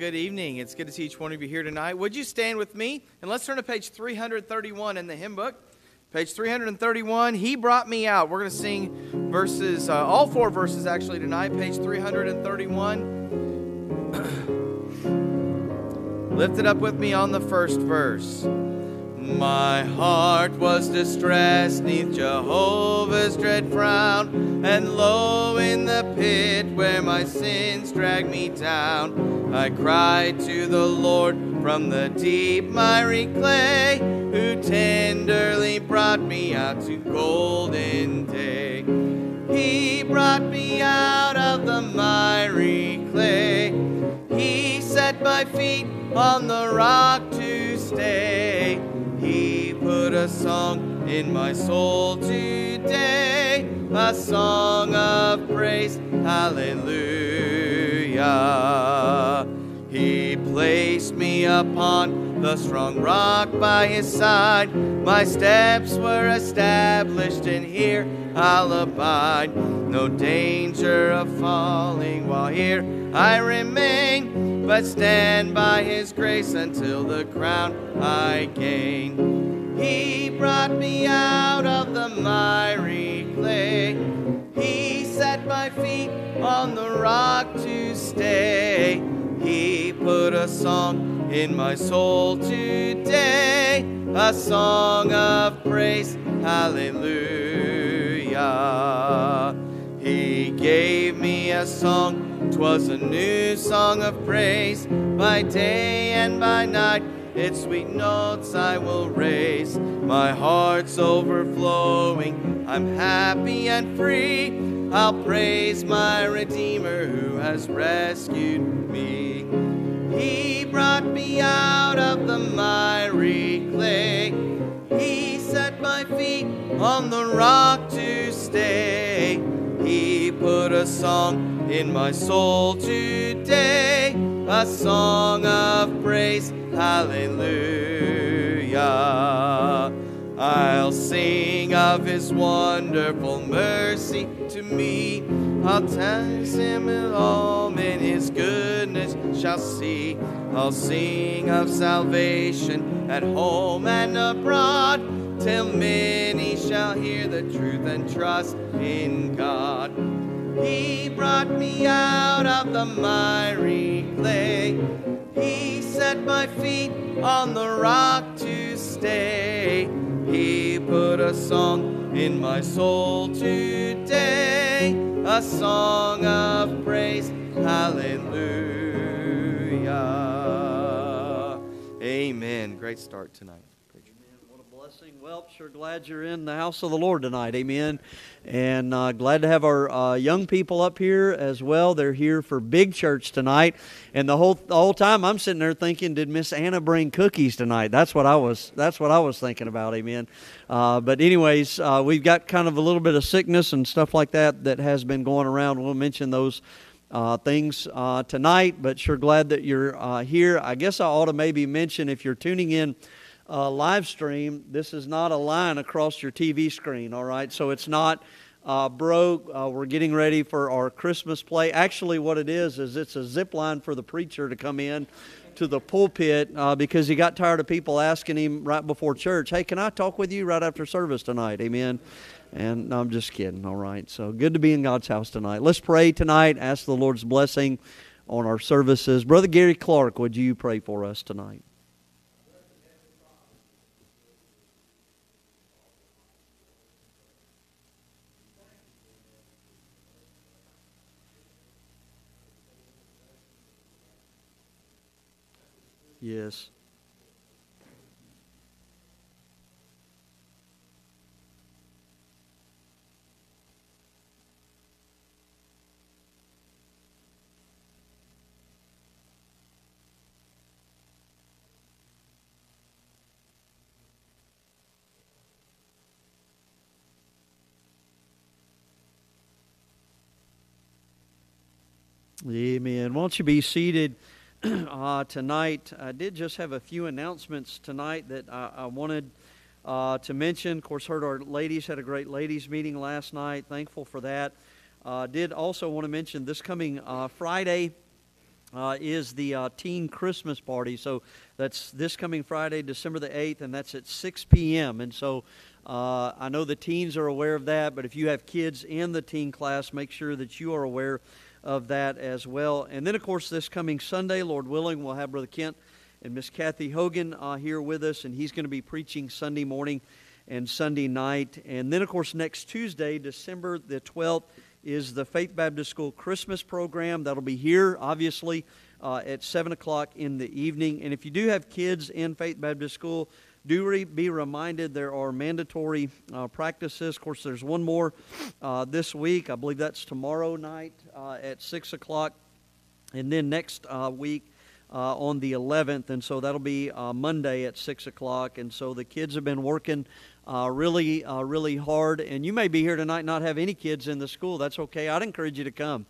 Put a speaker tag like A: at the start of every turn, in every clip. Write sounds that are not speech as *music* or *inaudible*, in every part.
A: Good evening. It's good to see each one of you here tonight. Would you stand with me? And let's turn to page 331 in the hymn book. Page 331, He Brought Me Out. We're going to sing verses, uh, all four verses actually tonight. Page 331. *clears throat* Lift it up with me on the first verse. My heart was distressed neath Jehovah's dread frown, and lo, in the pit where my sins dragged me down, I cried to the Lord from the deep miry clay, who tenderly brought me out to golden day. He brought me out of the miry clay. He set my feet on the rock to stay. He put a song in my soul today, a song of praise, hallelujah. He placed me upon the strong rock by his side. My steps were established, and here I'll abide. No danger of falling while here I remain, but stand by his grace until the crown I gain. He brought me out of the miry clay. He set my feet on the rock to stay. He put a song in my soul today, a song of praise, hallelujah. He gave me a song, 'twas a new song of praise, by day and by night. Its sweet notes I will raise. My heart's overflowing. I'm happy and free. I'll praise my Redeemer who has rescued me. He brought me out of the miry clay. He set my feet on the rock to stay. He put a song in my soul today, a song of praise, hallelujah. I'll sing of his wonderful mercy to me. I'll tell him and all men his goodness shall see. I'll sing of salvation at home and abroad, till many shall hear the truth and trust in God. He brought me out of the miry clay. He set my feet on the rock to stay. He put a song in my soul today, a song of praise, hallelujah. Amen. Great start tonight.
B: Blessing. Well, sure glad you're in the house of the Lord tonight. Amen. And uh, glad to have our uh, young people up here as well. They're here for big church tonight. And the whole the whole time I'm sitting there thinking, did Miss Anna bring cookies tonight? That's what I was. That's what I was thinking about. Amen. Uh, but anyways, uh, we've got kind of a little bit of sickness and stuff like that that has been going around. We'll mention those. Uh, things uh, tonight, but sure glad that you're uh, here. I guess I ought to maybe mention if you're tuning in uh, live stream, this is not a line across your TV screen, all right? So it's not uh, broke. Uh, we're getting ready for our Christmas play. Actually, what it is, is it's a zip line for the preacher to come in to the pulpit uh, because he got tired of people asking him right before church, hey, can I talk with you right after service tonight? Amen. And no, I'm just kidding, all right? So good to be in God's house tonight. Let's pray tonight, ask the Lord's blessing on our services. Brother Gary Clark, would you pray for us tonight? Yes. Amen. Won't you be seated *clears throat* uh, tonight? I did just have a few announcements tonight that I, I wanted uh, to mention. Of course, heard our ladies had a great ladies meeting last night. Thankful for that. Uh, did also want to mention this coming uh, Friday uh, is the uh, teen Christmas party. So that's this coming Friday, December the 8th, and that's at 6 p.m. And so uh, I know the teens are aware of that, but if you have kids in the teen class, make sure that you are aware of that as well. And then, of course, this coming Sunday, Lord willing, we'll have Brother Kent and Miss Kathy Hogan uh, here with us, and he's going to be preaching Sunday morning and Sunday night. And then, of course, next Tuesday, December the 12th, is the Faith Baptist School Christmas program. That'll be here, obviously, uh, at 7 o'clock in the evening. And if you do have kids in Faith Baptist School, do re- be reminded there are mandatory uh, practices. Of course, there's one more uh, this week. I believe that's tomorrow night uh, at 6 o'clock. And then next uh, week, uh, on the 11th, and so that'll be uh, Monday at 6 o'clock. And so the kids have been working really, really hard. And you may be here tonight not have any kids in the school. That's okay. I'd encourage you to come.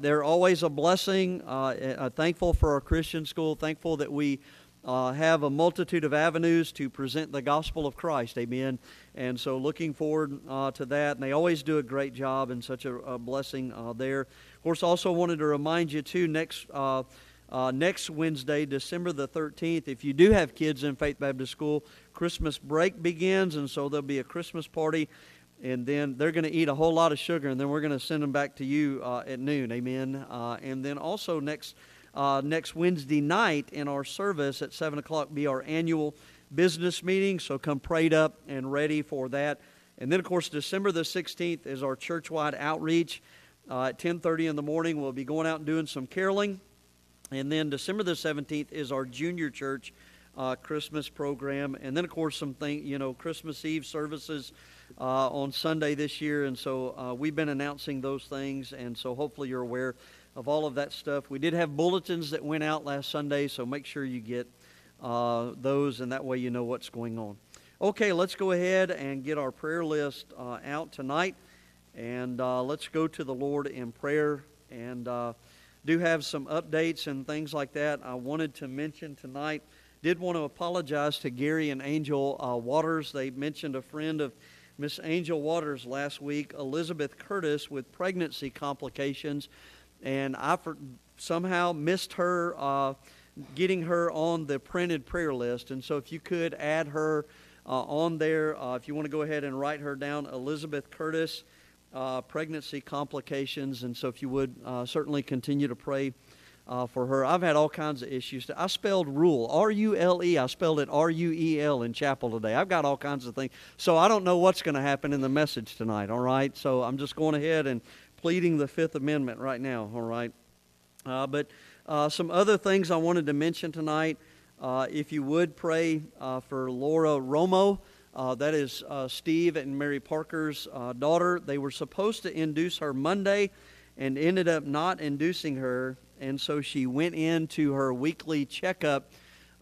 B: They're always a blessing. Thankful for our Christian school. Thankful that we uh, have a multitude of avenues to present the gospel of Christ. Amen. And so, looking forward uh, to that. And they always do a great job and such a, a blessing uh, there. Of course, also wanted to remind you, too, next. Uh, next Wednesday, December the 13th. If you do have kids in Faith Baptist School, Christmas break begins, and so there'll be a Christmas party, and then they're going to eat a whole lot of sugar, and then we're going to send them back to you uh, at noon. Amen. Uh, and then also next uh, next Wednesday night in our service at 7 o'clock be our annual business meeting, so come prayed up and ready for that. And then, of course, December the 16th is our church-wide outreach. Uh, at 10.30 in the morning, we'll be going out and doing some caroling. And then December the 17th is our junior church uh, Christmas program. And then, of course, some thing, you know, Christmas Eve services uh, on Sunday this year. And so uh, we've been announcing those things. And so hopefully you're aware of all of that stuff. We did have bulletins that went out last Sunday, so make sure you get uh, those, and that way you know what's going on. Okay, let's go ahead and get our prayer list uh, out tonight. And uh, let's go to the Lord in prayer and do have some updates and things like that I wanted to mention tonight. Did want to apologize to Gary and Angel uh, Waters. They mentioned a friend of Miss Angel Waters last week, Elizabeth Curtis, with pregnancy complications, and I for, somehow missed her uh, getting her on the printed prayer list. And so, if you could add her uh, on there, uh, if you want to go ahead and write her down, Elizabeth Curtis uh, pregnancy complications. And so, if you would uh, certainly continue to pray uh, for her. I've had all kinds of issues. I spelled rule, R U L E. I spelled it R U E L in chapel today. I've got all kinds of things. So, I don't know what's going to happen in the message tonight, all right? So, I'm just going ahead and pleading the Fifth Amendment right now, all right? Uh, but uh, some other things I wanted to mention tonight. Uh, if you would pray for Laura Romo. Uh, that is uh, Steve and Mary Parker's uh, daughter. They were supposed to induce her Monday and ended up not inducing her. And so she went into her weekly checkup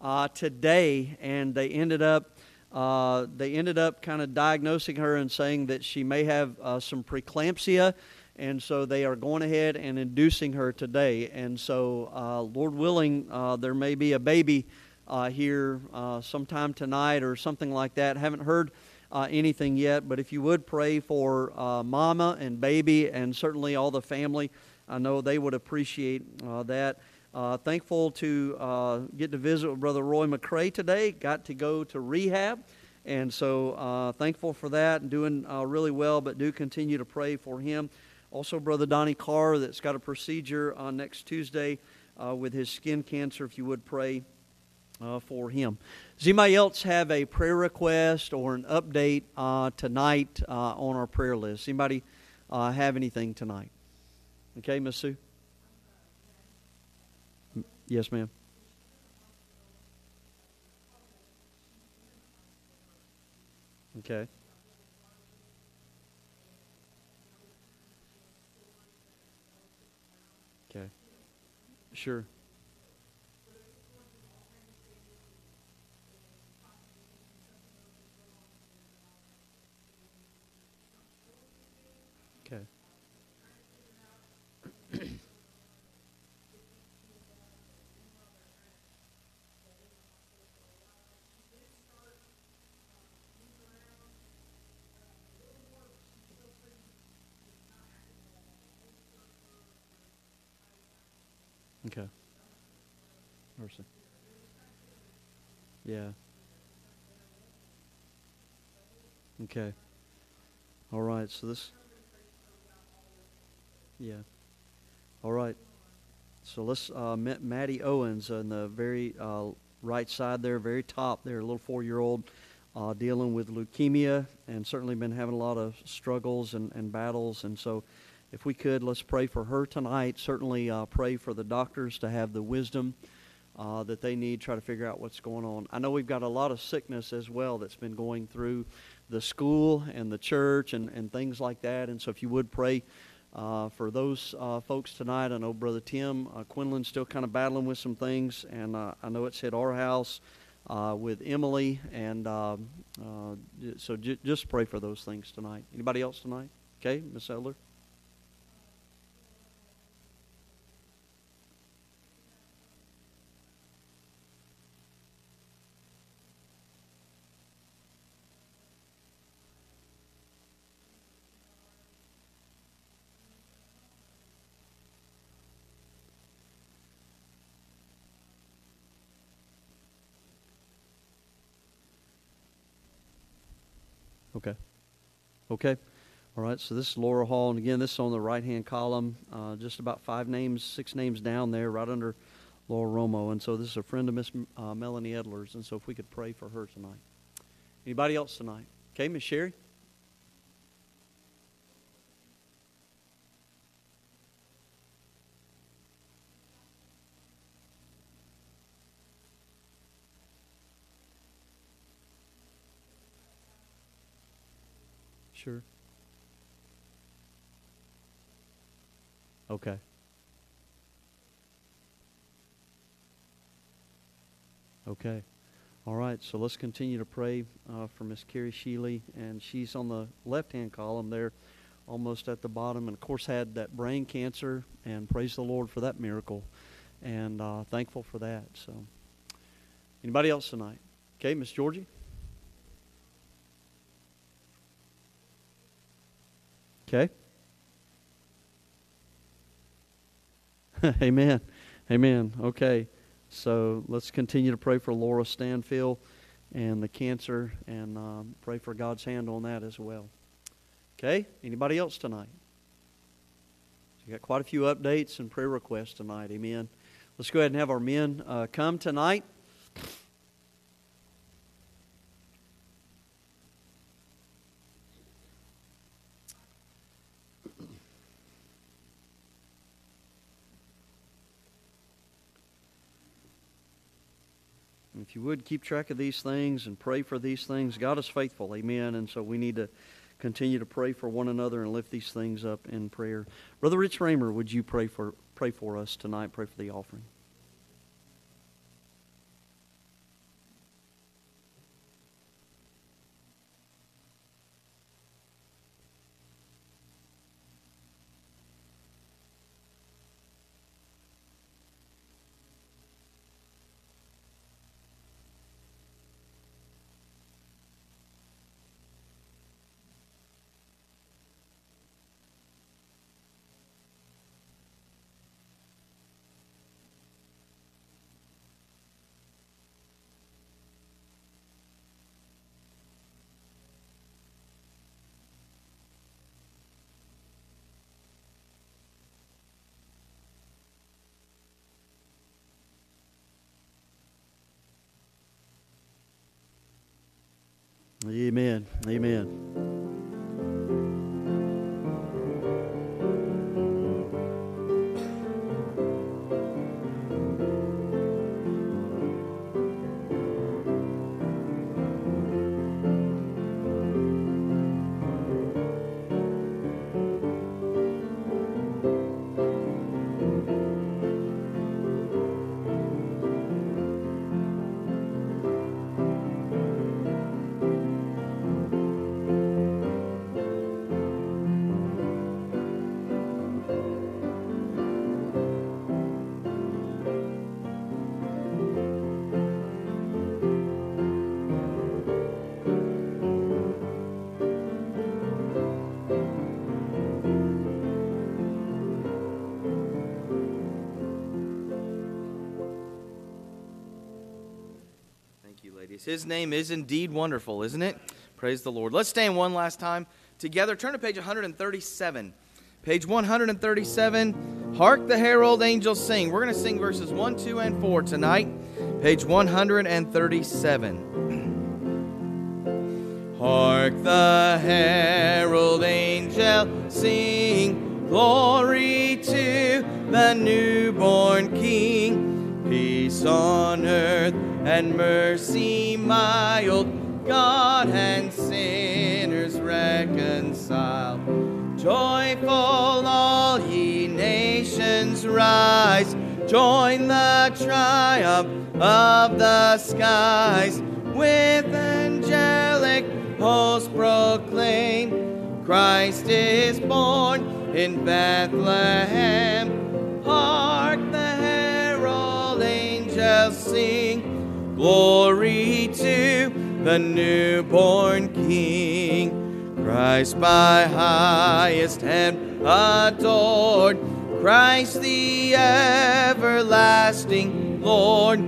B: uh, today, and they ended up. Uh, they ended up kind of diagnosing her and saying that she may have uh, some preeclampsia, and so they are going ahead and inducing her today. And so, Lord willing, there may be a baby uh, here uh, sometime tonight or something like that. Haven't heard uh, anything yet, but if you would pray for uh, Mama and baby and certainly all the family, I know they would appreciate uh, that. Uh, thankful to get to visit with Brother Roy McCray today. Got to go to rehab. And so thankful for that and doing really well, but do continue to pray for him. Also, Brother Donnie Carr, that's got a procedure on next Tuesday with his skin cancer. If you would pray uh, for him. Does anybody else have a prayer request or an update uh, tonight uh, on our prayer list? Anybody uh, have anything tonight? Okay, Miss Sue? Yes, ma'am. Okay. Sure. Okay. Mercy. Yeah. Okay. All right. So this. Yeah. All right. So let's uh, Maddie Owens on the very uh, right side there, very top there, a little four-year-old uh, dealing with leukemia and certainly been having a lot of struggles and, and battles. And so, if we could, let's pray for her tonight. Certainly, uh, pray for the doctors to have the wisdom uh, that they need, try to figure out what's going on. I know we've got a lot of sickness as well that's been going through the school and the church and, and things like that. And so, if you would pray uh, for those uh, folks tonight, I know Brother Tim uh, Quinlan's still kind of battling with some things, and uh, I know it's hit our house uh, with Emily, and um, uh, so j- just pray for those things tonight. Anybody else tonight? Okay, Miss Elder. Okay. Okay. All right. So this is Laura Hall, and again, this is on the right-hand column, uh, just about five names, six names down there, right under Laura Romo. And so this is a friend of Miss uh, Melanie Elders, and so if we could pray for her tonight. Anybody else tonight? Okay, Miss Sherry. Sure. Okay. Okay. All right, so let's continue to pray uh, for Miss Carrie Sheely, and she's on the left-hand column there, almost at the bottom, and of course had that brain cancer, and praise the Lord for that miracle, and uh, thankful for that. So, anybody else tonight? Okay, Miss Georgie. Okay? *laughs* Amen. Amen. Okay. So let's continue to pray for Laura Stanfield and the cancer and um, pray for God's hand on that as well. Okay? Anybody else tonight? So got quite a few updates and prayer requests tonight. Amen. Let's go ahead and have our men uh, come tonight. You would keep track of these things and pray for these things, God is faithful. Amen. And so we need to continue to pray for one another and lift these things up in prayer. Brother Rich Raymer, would you pray for pray for us tonight? Pray for the offering. Amen. Amen.
A: His name is indeed wonderful, isn't it? Praise the Lord. Let's stand one last time together. Turn to page 137. Page 137. Hark the herald angels sing. We're going to sing verses 1, 2, and 4 tonight. Page 137. Hark the herald angel sing. Glory to the newborn King. Peace on earth and mercy mild. God and sinners reconcile. Joyful all ye nations rise, join the triumph of the skies. With angelic hosts proclaim, Christ is born in Bethlehem. Herald angels sing, glory to the newborn King. Christ by highest heaven adored, Christ the everlasting Lord.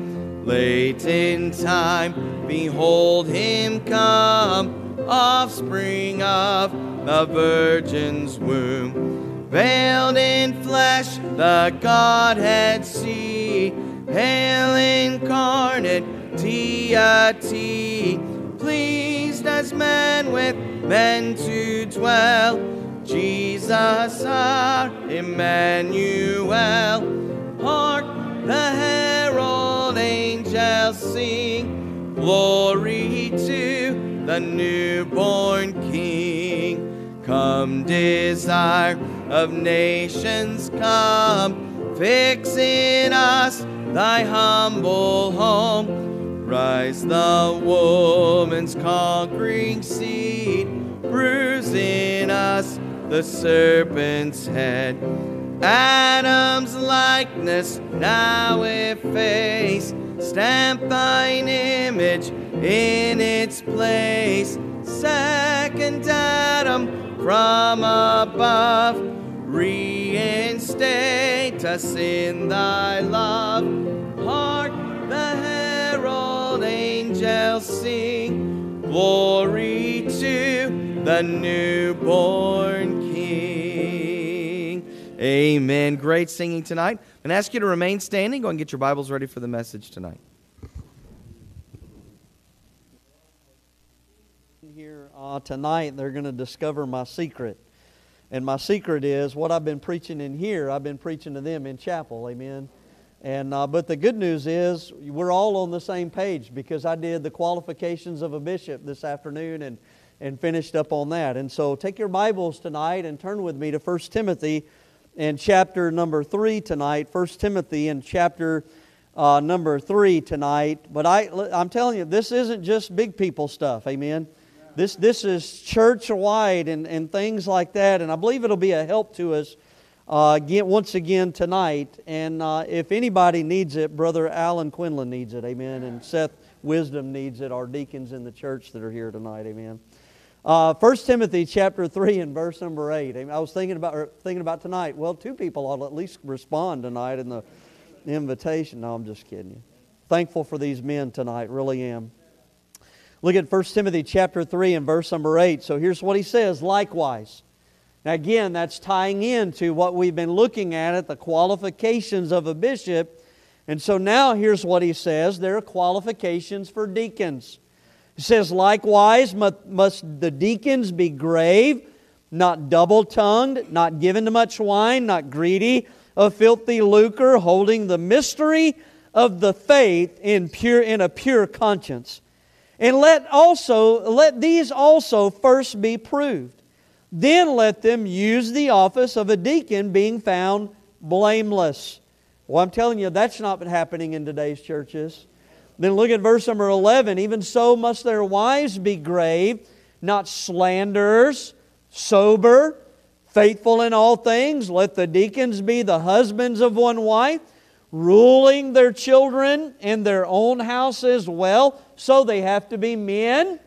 A: Late in time, behold him come, offspring of the Virgin's womb. Veiled in flesh, the Godhead see, hail incarnate deity, pleased as man with men to dwell. Jesus our Emmanuel. Hark the herald angels sing. Glory to the newborn King. Come, desire of nations, come. Fix in us thy humble home. Rise the woman's conquering seed bruise in us the serpent's head. Adam's likeness now efface, stamp thine image in its place. Second Adam from above, reinstate us in thy love. Hark the herald angels sing, glory to the newborn King. Amen. Great singing tonight. And ask you to remain standing. Go and get your Bibles ready for the message tonight.
B: Here uh, tonight, they're going to discover my secret. And my secret is what I've been preaching in here, I've been preaching to them in chapel. Amen. And, uh, but the good news is we're all on the same page because I did the qualifications of a bishop this afternoon and and finished up on that. And so take your Bibles tonight and turn with me to 1 Timothy in chapter number 3 tonight. 1 Timothy in chapter uh, number 3 tonight. But I, I'm telling you, this isn't just big people stuff. Amen. This, this is church wide and, and things like that. And I believe it'll be a help to us uh, again, once again tonight. And uh, if anybody needs it, Brother Alan Quinlan needs it. Amen. And Seth Wisdom needs it. Our deacons in the church that are here tonight. Amen. Uh, 1 Timothy chapter 3 and verse number 8. I was thinking about, thinking about tonight. Well, two people ought to at least respond tonight in the invitation. No, I'm just kidding you. Thankful for these men tonight, really am. Look at 1 Timothy chapter 3 and verse number 8. So here's what he says likewise. Now, again, that's tying into what we've been looking at at the qualifications of a bishop. And so now here's what he says there are qualifications for deacons. He says, Likewise, must the deacons be grave, not double tongued, not given to much wine, not greedy of filthy lucre, holding the mystery of the faith in, pure, in a pure conscience. And let also let these also first be proved. Then let them use the office of a deacon, being found blameless. Well, I'm telling you, that's not happening in today's churches. Then look at verse number 11. Even so must their wives be grave, not slanderers, sober, faithful in all things. Let the deacons be the husbands of one wife, ruling their children in their own house as well. So they have to be men.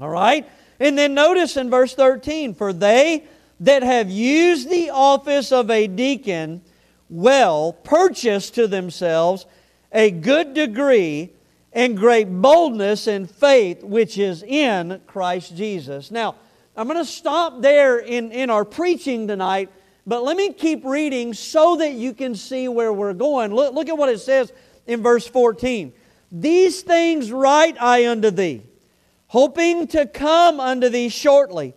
B: All right? And then notice in verse 13 For they that have used the office of a deacon well purchase to themselves a good degree and great boldness and faith which is in Christ Jesus. Now, I'm going to stop there in, in our preaching tonight, but let me keep reading so that you can see where we're going. Look, look at what it says in verse 14. These things write I unto thee, hoping to come unto thee shortly.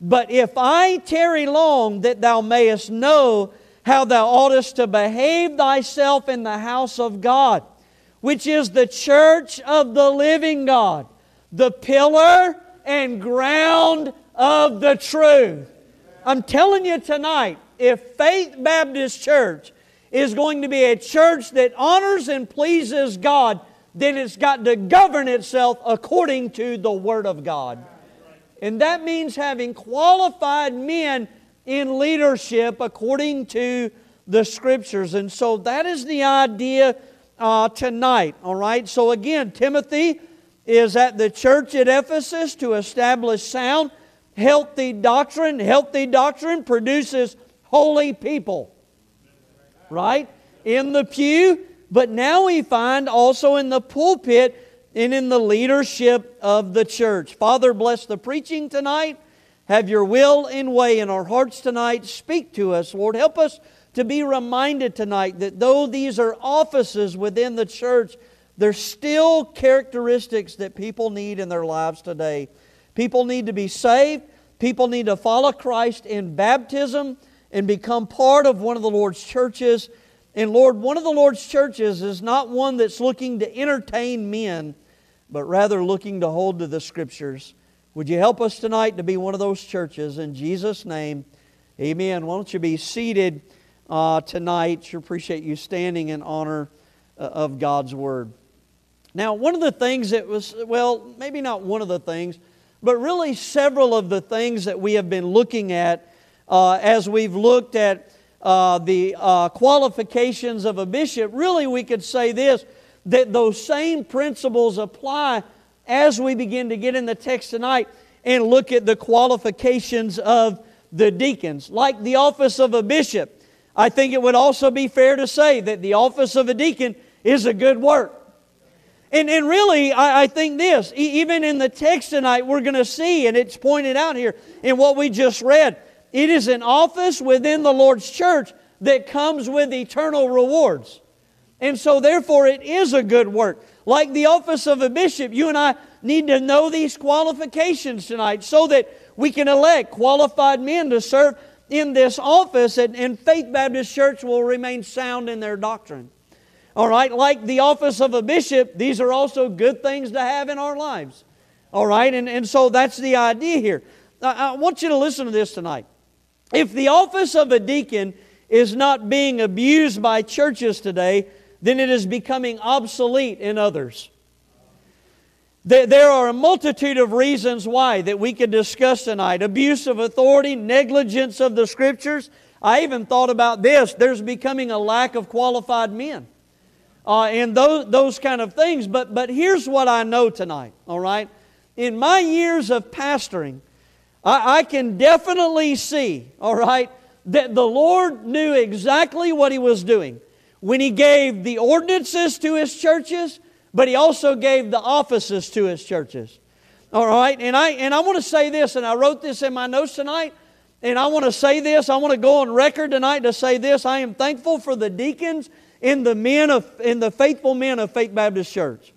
B: But if I tarry long, that thou mayest know how thou oughtest to behave thyself in the house of God, which is the church of the living God, the pillar and ground of the truth. I'm telling you tonight, if Faith Baptist Church is going to be a church that honors and pleases God, then it's got to govern itself according to the Word of God. And that means having qualified men in leadership according to the Scriptures. And so that is the idea uh, tonight, all right? So again, Timothy is at the church at Ephesus to establish sound, healthy doctrine. Healthy doctrine produces holy people, right? In the pew, but now we find also in the pulpit and in the leadership of the church. Father, bless the preaching tonight. Have your will and way in our hearts tonight. Speak to us, Lord. Help us to be reminded tonight that though these are offices within the church, there's still characteristics that people need in their lives today. People need to be saved. People need to follow Christ in baptism and become part of one of the Lord's churches. And Lord, one of the Lord's churches is not one that's looking to entertain men, but rather looking to hold to the Scriptures. Would you help us tonight to be one of those churches? In Jesus' name, amen. Why don't you be seated uh, tonight? Sure appreciate you standing in honor uh, of God's Word. Now, one of the things that was, well, maybe not one of the things, but really several of the things that we have been looking at uh, as we've looked at uh, the uh, qualifications of a bishop, really we could say this that those same principles apply as we begin to get in the text tonight and look at the qualifications of the deacons. Like the office of a bishop, I think it would also be fair to say that the office of a deacon is a good work. And, and really, I, I think this, even in the text tonight, we're going to see, and it's pointed out here in what we just read, it is an office within the Lord's church that comes with eternal rewards. And so, therefore, it is a good work. Like the office of a bishop, you and I need to know these qualifications tonight so that we can elect qualified men to serve in this office, and, and Faith Baptist Church will remain sound in their doctrine. All right, like the office of a bishop, these are also good things to have in our lives. All right, and, and so that's the idea here. I, I want you to listen to this tonight. If the office of a deacon is not being abused by churches today, then it is becoming obsolete in others. There are a multitude of reasons why that we could discuss tonight abuse of authority, negligence of the scriptures. I even thought about this there's becoming a lack of qualified men. Uh, and those, those kind of things. But, but here's what I know tonight, all right? In my years of pastoring, I, I can definitely see, all right, that the Lord knew exactly what He was doing when He gave the ordinances to His churches, but He also gave the offices to His churches. All right, and I and I want to say this, and I wrote this in my notes tonight, and I want to say this. I want to go on record tonight to say this. I am thankful for the deacons in the men of in the faithful men of Faith Baptist Church.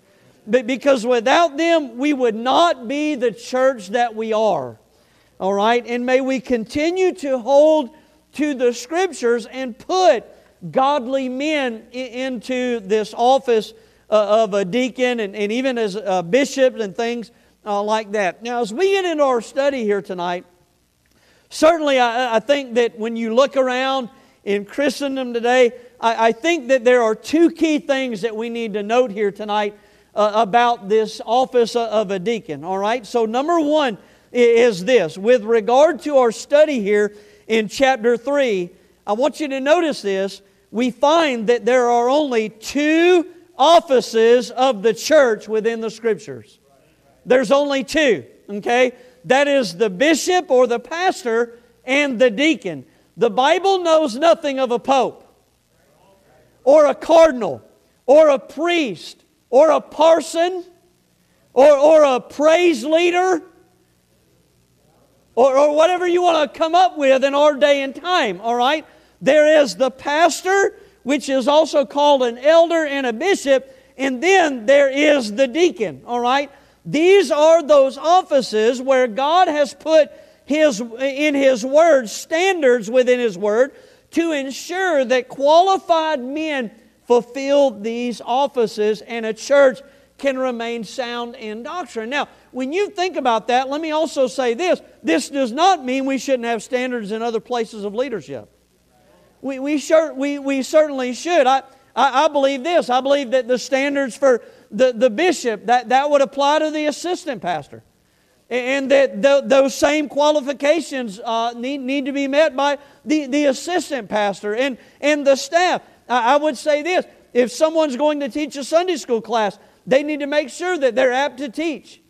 B: Because without them, we would not be the church that we are. All right? And may we continue to hold to the scriptures and put godly men into this office uh, of a deacon and, even as a bishop and things uh, like that. Now, as we get into our study here tonight, certainly I think that when you look around in Christendom today, I, I, think that there are two key things that we need to note here tonight uh, about this office of a deacon. All right? So, number one, is this. With regard to our study here in chapter 3, I want you to notice this. We find that there are only two offices of the church within the scriptures. There's only two, okay? That is the bishop or the pastor and the deacon. The Bible knows nothing of a pope or a cardinal or a priest or a parson or, or a praise leader or, or whatever you want to come up with in our day and time, all right? There is the pastor, which is also called an elder and a bishop, and then there is the deacon, all right? These are those offices where God has put his, in His Word standards within His Word to ensure that qualified men fulfill these offices and a church can remain sound in doctrine. Now, when you think about that, let me also say this this does not mean we shouldn't have standards in other places of leadership. We, we, sure, we, we certainly should. I, I, I believe this. I believe that the standards for the, the bishop, that, that would apply to the assistant pastor. And that those same qualifications uh, need, need to be met by the, the assistant pastor and, and the staff. I, I would say this if someone's going to teach a Sunday school class, they need to make sure that they're apt to teach,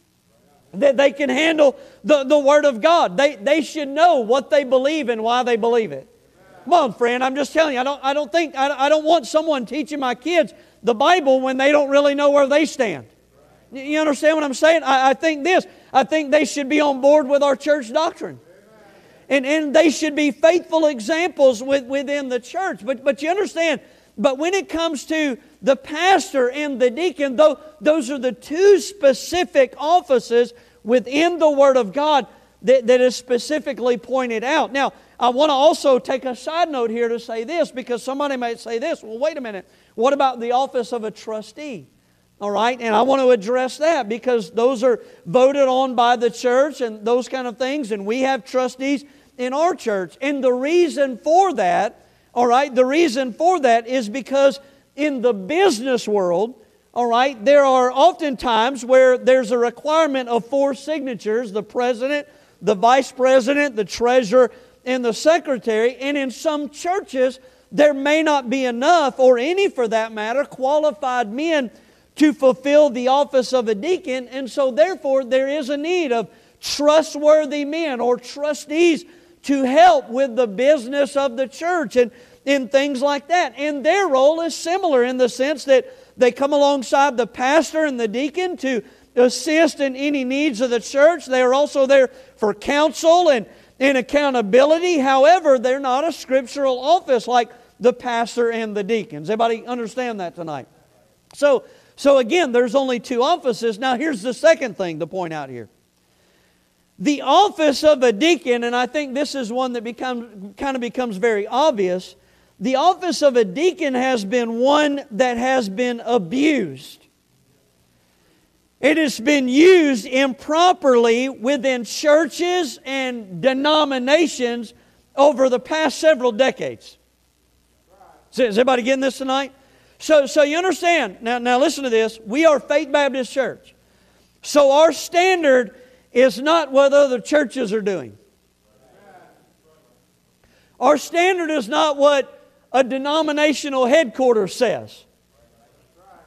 B: that they can handle the, the Word of God. They, they should know what they believe and why they believe it. Come on, friend, I'm just telling you, I don't, I don't think, I, I don't want someone teaching my kids the Bible when they don't really know where they stand. You understand what I'm saying? I, I think this. I think they should be on board with our church doctrine. And, and they should be faithful examples with, within the church. But, but you understand, but when it comes to the pastor and the deacon, though, those are the two specific offices within the Word of God that, that is specifically pointed out. Now, I want to also take a side note here to say this because somebody might say this well, wait a minute, what about the office of a trustee? All right, and I want to address that because those are voted on by the church and those kind of things, and we have trustees in our church. And the reason for that, all right, the reason for that is because in the business world, all right, there are often times where there's a requirement of four signatures the president, the vice president, the treasurer, and the secretary. And in some churches, there may not be enough, or any for that matter, qualified men to fulfill the office of a deacon, and so therefore there is a need of trustworthy men or trustees to help with the business of the church and in things like that. And their role is similar in the sense that they come alongside the pastor and the deacon to assist in any needs of the church. They are also there for counsel and, and accountability. However, they're not a scriptural office like the pastor and the deacons. Everybody understand that tonight? So so again, there's only two offices. Now, here's the second thing to point out here. The office of a deacon, and I think this is one that become, kind of becomes very obvious. The office of a deacon has been one that has been abused. It has been used improperly within churches and denominations over the past several decades. Is everybody getting this tonight? So, so you understand. Now, now listen to this. We are Faith Baptist Church. So our standard is not what other churches are doing. Our standard is not what a denominational headquarters says.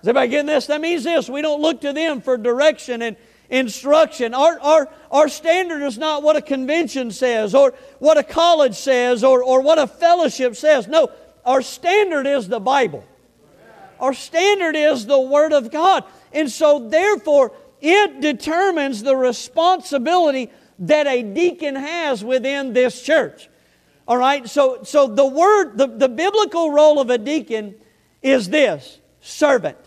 B: Is everybody getting this? That means this. We don't look to them for direction and instruction. Our, our, our standard is not what a convention says or what a college says or, or what a fellowship says. No, our standard is the Bible. Our standard is the Word of God. And so, therefore, it determines the responsibility that a deacon has within this church. All right? So, so the word, the, the biblical role of a deacon is this servant.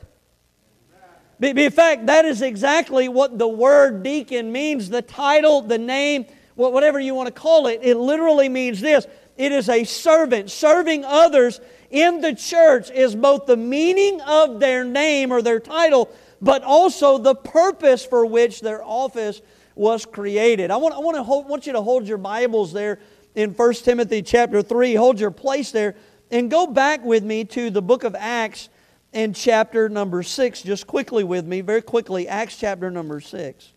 B: In fact, that is exactly what the word deacon means the title, the name, whatever you want to call it. It literally means this it is a servant, serving others in the church is both the meaning of their name or their title, but also the purpose for which their office was created. I want, I want, to hold, want you to hold your Bibles there in 1 Timothy chapter 3. Hold your place there and go back with me to the book of Acts in chapter number 6. Just quickly with me, very quickly, Acts chapter number 6.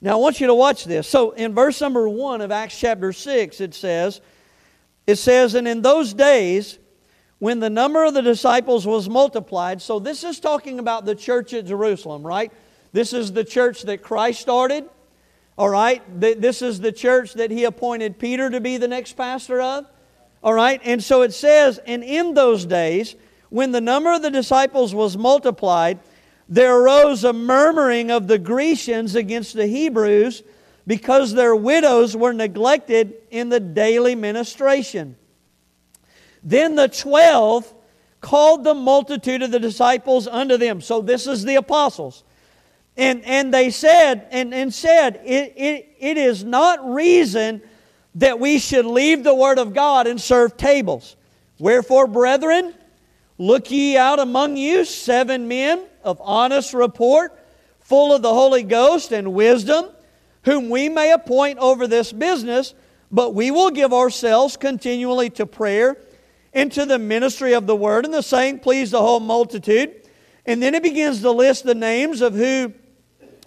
B: Now I want you to watch this. So in verse number 1 of Acts chapter 6, it says, it says, And in those days, when the number of the disciples was multiplied, so this is talking about the church at Jerusalem, right? This is the church that Christ started, all right? This is the church that he appointed Peter to be the next pastor of, all right? And so it says, And in those days, when the number of the disciples was multiplied, there arose a murmuring of the Grecians against the Hebrews because their widows were neglected in the daily ministration. Then the twelve called the multitude of the disciples unto them. So this is the apostles. And, and they said, and, and said, it, it, it is not reason that we should leave the word of God and serve tables. Wherefore, brethren, look ye out among you seven men of honest report, full of the Holy Ghost and wisdom, whom we may appoint over this business, but we will give ourselves continually to prayer and to the ministry of the word. And the saying pleased the whole multitude. And then it begins to list the names of who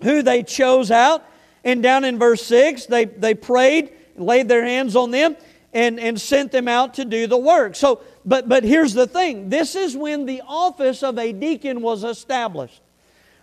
B: who they chose out. And down in verse 6, they, they prayed, laid their hands on them, and, and sent them out to do the work. So, but, but here's the thing this is when the office of a deacon was established.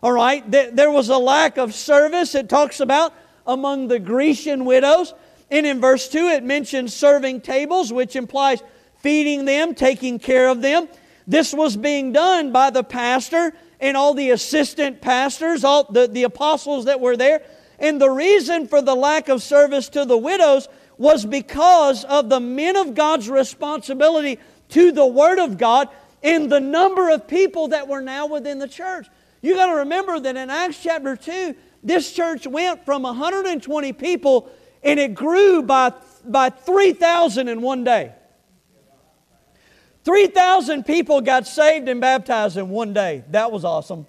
B: All right, there, there was a lack of service, it talks about among the Grecian widows. And in verse 2, it mentions serving tables, which implies feeding them, taking care of them. This was being done by the pastor and all the assistant pastors, all the, the apostles that were there. And the reason for the lack of service to the widows was because of the men of God's responsibility to the Word of God and the number of people that were now within the church. You got to remember that in Acts chapter 2, this church went from 120 people and it grew by, by 3,000 in one day. 3,000 people got saved and baptized in one day. That was awesome.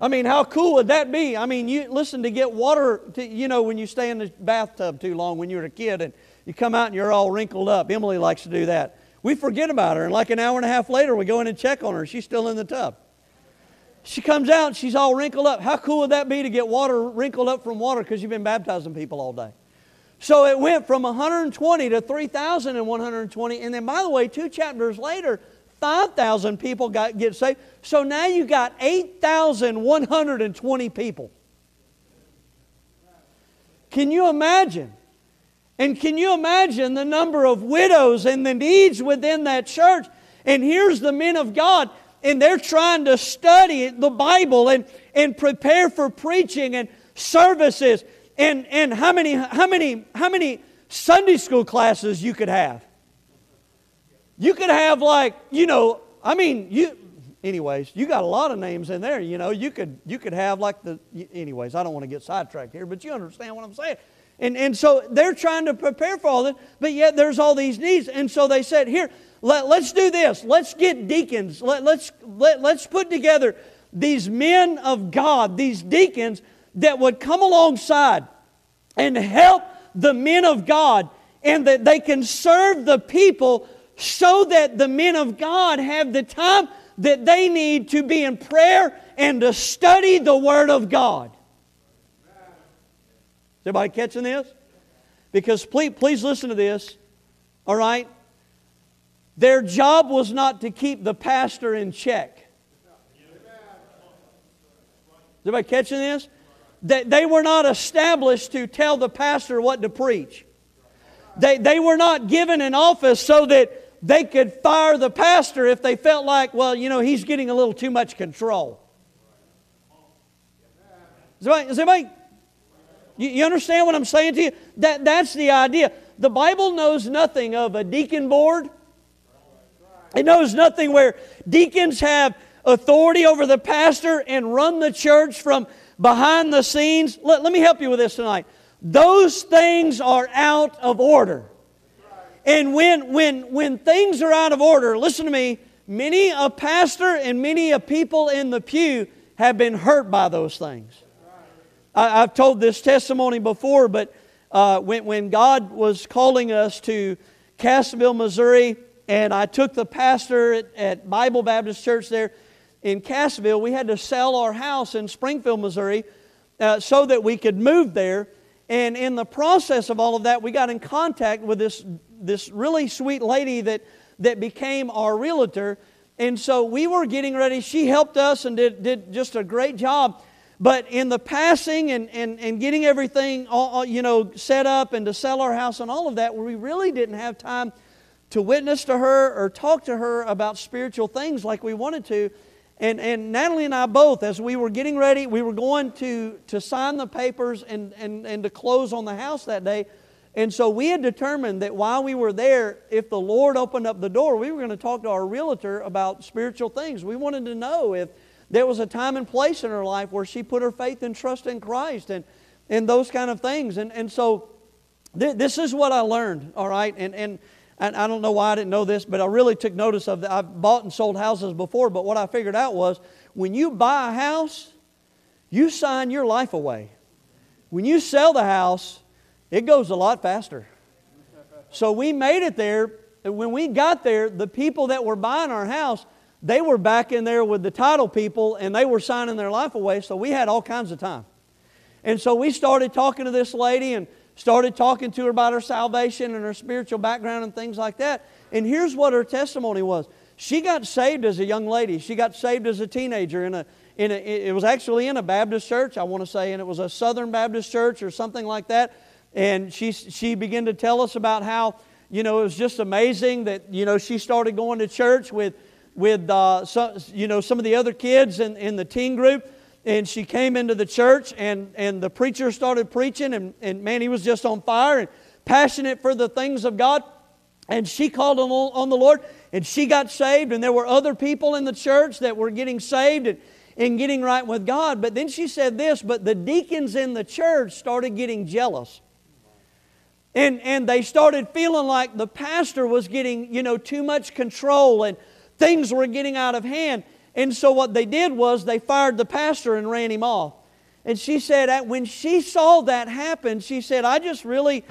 B: I mean, how cool would that be? I mean, you listen to get water, to, you know, when you stay in the bathtub too long when you were a kid and you come out and you're all wrinkled up. Emily likes to do that. We forget about her, and like an hour and a half later, we go in and check on her. She's still in the tub. She comes out and she's all wrinkled up. How cool would that be to get water wrinkled up from water because you've been baptizing people all day? So it went from 120 to 3,120. And then, by the way, two chapters later, 5,000 people got get saved. So now you got 8,120 people. Can you imagine? And can you imagine the number of widows and the needs within that church? And here's the men of God, and they're trying to study the Bible and, and prepare for preaching and services and, and how, many, how, many, how many Sunday school classes you could have. You could have, like, you know, I mean, you, anyways, you got a lot of names in there, you know. You could, you could have, like, the, anyways, I don't want to get sidetracked here, but you understand what I'm saying. And, and so they're trying to prepare for all this, but yet there's all these needs. And so they said, here, let, us do this. Let's get deacons. Let, let's, let, let's put together these men of God, these deacons that would come alongside and help the men of God and that they can serve the people so that the men of God have the time that they need to be in prayer and to study the Word of God. Is everybody catching this? Because please, please listen to this, all right? Their job was not to keep the pastor in check. Is everybody catching this? They, they were not established to tell the pastor what to preach. They, they were not given an office so that they could fire the pastor if they felt like, well, you know, he's getting a little too much control. Is anybody, is anybody you, you understand what I'm saying to you? That, that's the idea. The Bible knows nothing of a deacon board. It knows nothing where deacons have authority over the pastor and run the church from behind the scenes. Let, let me help you with this tonight. Those things are out of order. And when, when, when things are out of order, listen to me, many a pastor and many a people in the pew have been hurt by those things. I, have told this testimony before, but uh, when, when God was calling us to Cassville, Missouri, and I took the pastor at, at Bible Baptist Church there, in Cassville, we had to sell our house in Springfield, Missouri, uh, so that we could move there. And in the process of all of that, we got in contact with this, this really sweet lady that, that became our realtor. And so we were getting ready. She helped us and did, did just a great job. But in the passing and, and, and getting everything all, you know, set up and to sell our house and all of that, we really didn't have time to witness to her or talk to her about spiritual things like we wanted to. And, and Natalie and I both, as we were getting ready, we were going to, to sign the papers and, and, and to close on the house that day. And so we had determined that while we were there, if the Lord opened up the door, we were going to talk to our realtor about spiritual things. We wanted to know if there was a time and place in her life where she put her faith and trust in Christ and, and those kind of things. And, and so th- this is what I learned, all right? And, and I don't know why I didn't know this, but I really took notice of that. I've bought and sold houses before, but what I figured out was when you buy a house, you sign your life away. When you sell the house, it goes a lot faster. So we made it there. When we got there, the people that were buying our house, they were back in there with the title people and they were signing their life away, so we had all kinds of time. And so we started talking to this lady and started talking to her about her salvation and her spiritual background and things like that. And here's what her testimony was. She got saved as a young lady. She got saved as a teenager in a in a, it was actually in a Baptist church, I want to say, and it was a Southern Baptist church or something like that. And she, she began to tell us about how, you know, it was just amazing that, you know, she started going to church with, with uh, some, you know, some of the other kids in, in the teen group. And she came into the church, and, and the preacher started preaching, and, and man, he was just on fire and passionate for the things of God. And she called on, on the Lord, and she got saved, and there were other people in the church that were getting saved and, and getting right with God. But then she said this, but the deacons in the church started getting jealous. And, and they started feeling like the pastor was getting, you know, too much control and things were getting out of hand. And so what they did was they fired the pastor and ran him off. And she said, when she saw that happen, she said, I just really,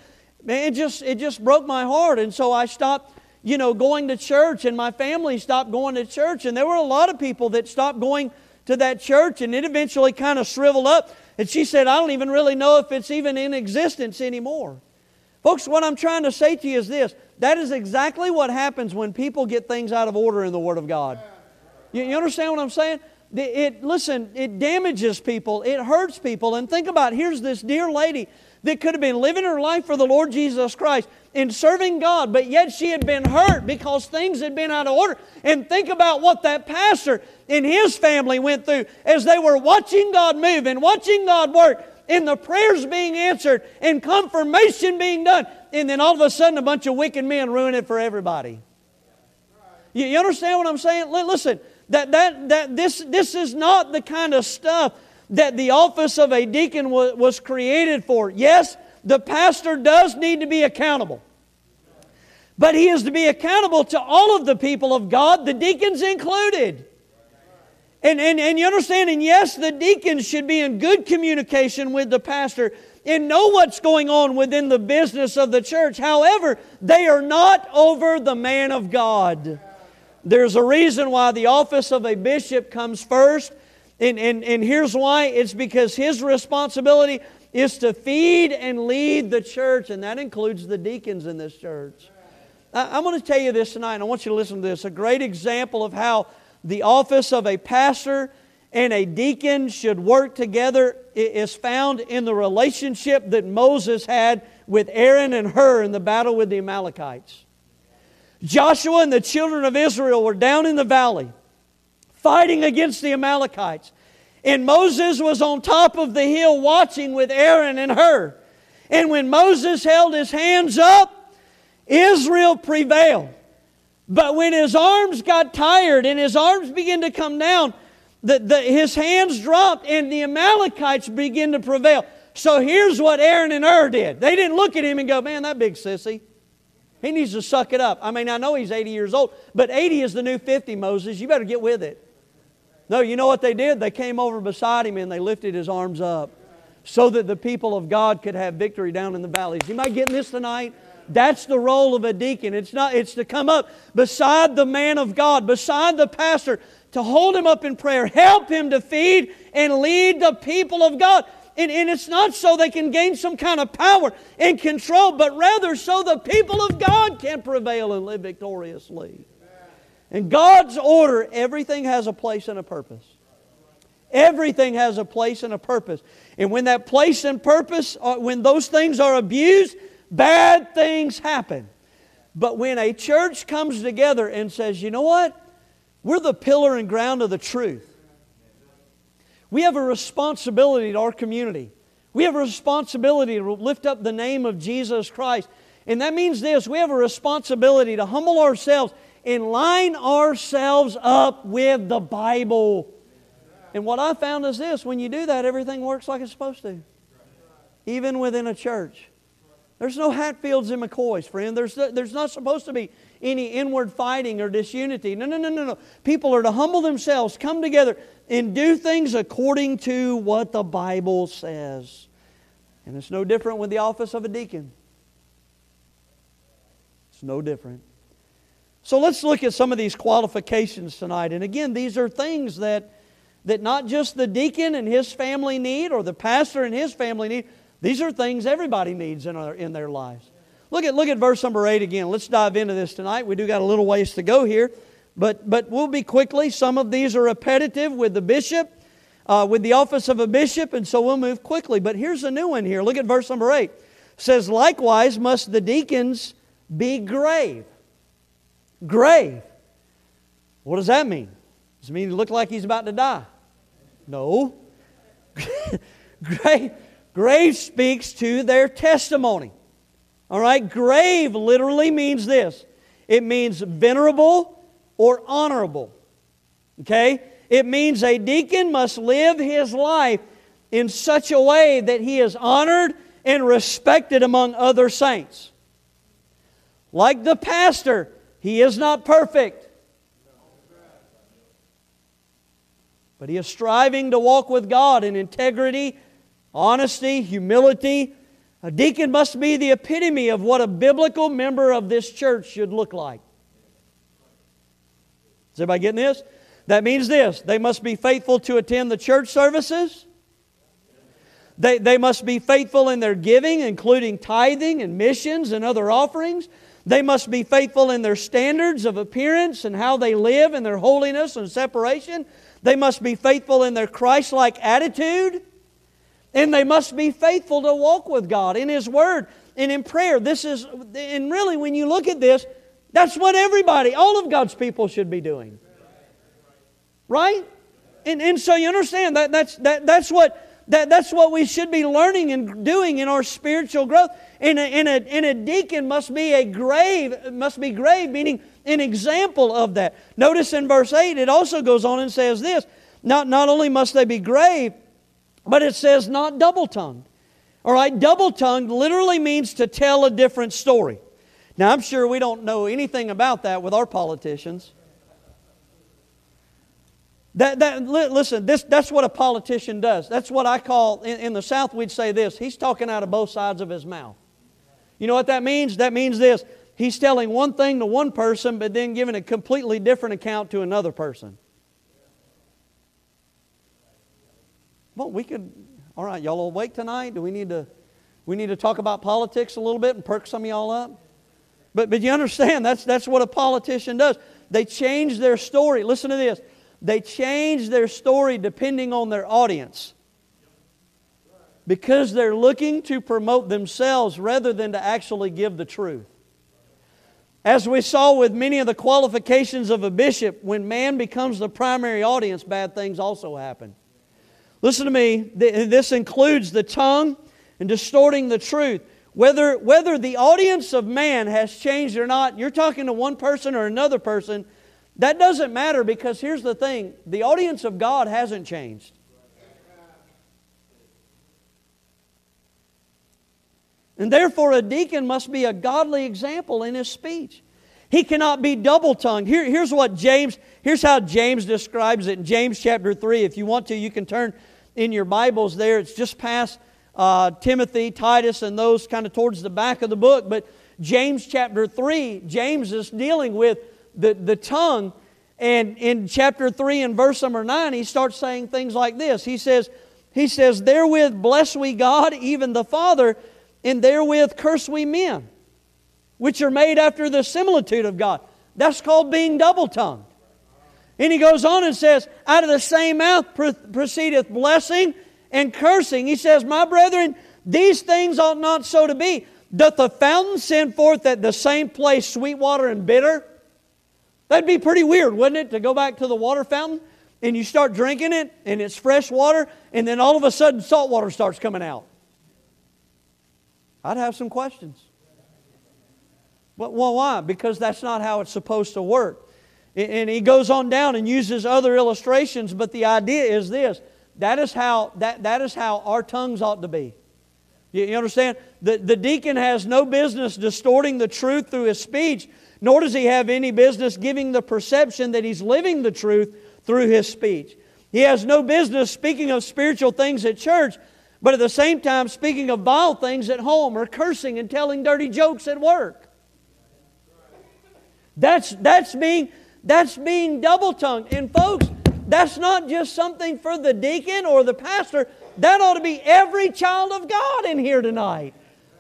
B: man, it just, it just broke my heart. And so I stopped, you know, going to church and my family stopped going to church. And there were a lot of people that stopped going to that church and it eventually kind of shriveled up. And she said, I don't even really know if it's even in existence anymore. Folks, what I'm trying to say to you is this that is exactly what happens when people get things out of order in the Word of God. You, you understand what I'm saying? It, listen, it damages people, it hurts people. And think about here's this dear lady that could have been living her life for the Lord Jesus Christ and serving God, but yet she had been hurt because things had been out of order. And think about what that pastor and his family went through as they were watching God move and watching God work and the prayers being answered and confirmation being done. And then all of a sudden, a bunch of wicked men ruin it for everybody. You understand what I'm saying? Listen, that, that, that this, this is not the kind of stuff that the office of a deacon was, was created for. Yes, the pastor does need to be accountable. But he is to be accountable to all of the people of God, the deacons included. And, and, and you understand, and yes, the deacons should be in good communication with the pastor and know what's going on within the business of the church. However, they are not over the man of God. There's a reason why the office of a bishop comes first. And, and, and here's why it's because his responsibility is to feed and lead the church, and that includes the deacons in this church. I, I'm going to tell you this tonight, and I want you to listen to this. A great example of how the office of a pastor and a deacon should work together is found in the relationship that Moses had with Aaron and Hur in the battle with the Amalekites. Joshua and the children of Israel were down in the valley fighting against the Amalekites. And Moses was on top of the hill watching with Aaron and Hur. And when Moses held his hands up, Israel prevailed. But when his arms got tired and his arms began to come down, the, the, his hands dropped and the Amalekites began to prevail. So here's what Aaron and Hur did. They didn't look at him and go, man, that big sissy. He needs to suck it up. I mean, I know he's 80 years old, but 80 is the new 50, Moses. You better get with it. No, you know what they did? They came over beside him and they lifted his arms up so that the people of God could have victory down in the valleys. You might get this tonight? That's the role of a deacon. It's not it's to come up beside the man of God, beside the pastor, to hold him up in prayer, help him to feed and lead the people of God. And, and it's not so they can gain some kind of power and control, but rather so the people of God can prevail and live victoriously. In God's order, everything has a place and a purpose. Everything has a place and a purpose. And when that place and purpose, uh, when those things are abused, bad things happen. But when a church comes together and says, you know what? We're the pillar and ground of the truth. We have a responsibility to our community. We have a responsibility to lift up the name of Jesus Christ. And that means this we have a responsibility to humble ourselves and line ourselves up with the Bible. And what I found is this when you do that, everything works like it's supposed to, even within a church. There's no Hatfields and McCoys, friend. There's, there's not supposed to be any inward fighting or disunity. No, no, no, no, no. People are to humble themselves, come together, and do things according to what the Bible says. And it's no different with the office of a deacon. It's no different. So let's look at some of these qualifications tonight. And again, these are things that, that not just the deacon and his family need or the pastor and his family need, these are things everybody needs in, our, in their lives. Look at, look at verse number 8 again. Let's dive into this tonight. We do got a little ways to go here, but, but we'll be quickly. Some of these are repetitive with the bishop, uh, with the office of a bishop, and so we'll move quickly. But here's a new one here. Look at verse number 8. It says, Likewise must the deacons be grave. Grave. What does that mean? Does it mean he look like he's about to die? No. *laughs* grave, grave speaks to their testimony. All right, grave literally means this it means venerable or honorable. Okay? It means a deacon must live his life in such a way that he is honored and respected among other saints. Like the pastor, he is not perfect. But he is striving to walk with God in integrity, honesty, humility. A deacon must be the epitome of what a biblical member of this church should look like. Is everybody getting this? That means this they must be faithful to attend the church services. They, they must be faithful in their giving, including tithing and missions and other offerings. They must be faithful in their standards of appearance and how they live in their holiness and separation. They must be faithful in their Christ like attitude. And they must be faithful to walk with God in His Word and in prayer. This is, and really, when you look at this, that's what everybody, all of God's people should be doing. Right? And, and so you understand that that's, that, that's, what, that, that's what we should be learning and doing in our spiritual growth. And a, and a, and a deacon must be a grave, must be grave, meaning an example of that. Notice in verse 8, it also goes on and says this not, not only must they be grave, but it says not double tongued. All right, double tongued literally means to tell a different story. Now, I'm sure we don't know anything about that with our politicians. That, that, listen, this, that's what a politician does. That's what I call, in, in the South, we'd say this he's talking out of both sides of his mouth. You know what that means? That means this he's telling one thing to one person, but then giving a completely different account to another person. Well, we could, all right, y'all awake tonight? Do we need to, we need to talk about politics a little bit and perk some of y'all up? But, but you understand, that's, that's what a politician does. They change their story. Listen to this. They change their story depending on their audience because they're looking to promote themselves rather than to actually give the truth. As we saw with many of the qualifications of a bishop, when man becomes the primary audience, bad things also happen. Listen to me, this includes the tongue and distorting the truth. Whether, whether the audience of man has changed or not, you're talking to one person or another person, that doesn't matter because here's the thing the audience of God hasn't changed. And therefore, a deacon must be a godly example in his speech. He cannot be double tongued. Here, here's what James, here's how James describes it in James chapter 3. If you want to, you can turn in your Bibles there. It's just past uh, Timothy, Titus, and those kind of towards the back of the book. But James chapter 3, James is dealing with the, the tongue. And in chapter 3 and verse number 9, he starts saying things like this. He says, he says, Therewith bless we God, even the Father, and therewith curse we men, which are made after the similitude of God. That's called being double tongued. And he goes on and says, Out of the same mouth proceedeth blessing and cursing. He says, My brethren, these things ought not so to be. Doth the fountain send forth at the same place sweet water and bitter? That'd be pretty weird, wouldn't it, to go back to the water fountain and you start drinking it and it's fresh water and then all of a sudden salt water starts coming out? I'd have some questions. But well, why? Because that's not how it's supposed to work. And he goes on down and uses other illustrations, but the idea is this that is how, that, that is how our tongues ought to be. You, understand? The, the deacon has no business distorting the truth through his speech, nor does he have any business giving the perception that he's living the truth through his speech. He has no business speaking of spiritual things at church, but at the same time speaking of vile things at home or cursing and telling dirty jokes at work. That's, that's being, that's being double tongued. And folks, that's not just something for the deacon or the pastor. That ought to be every child of God in here tonight.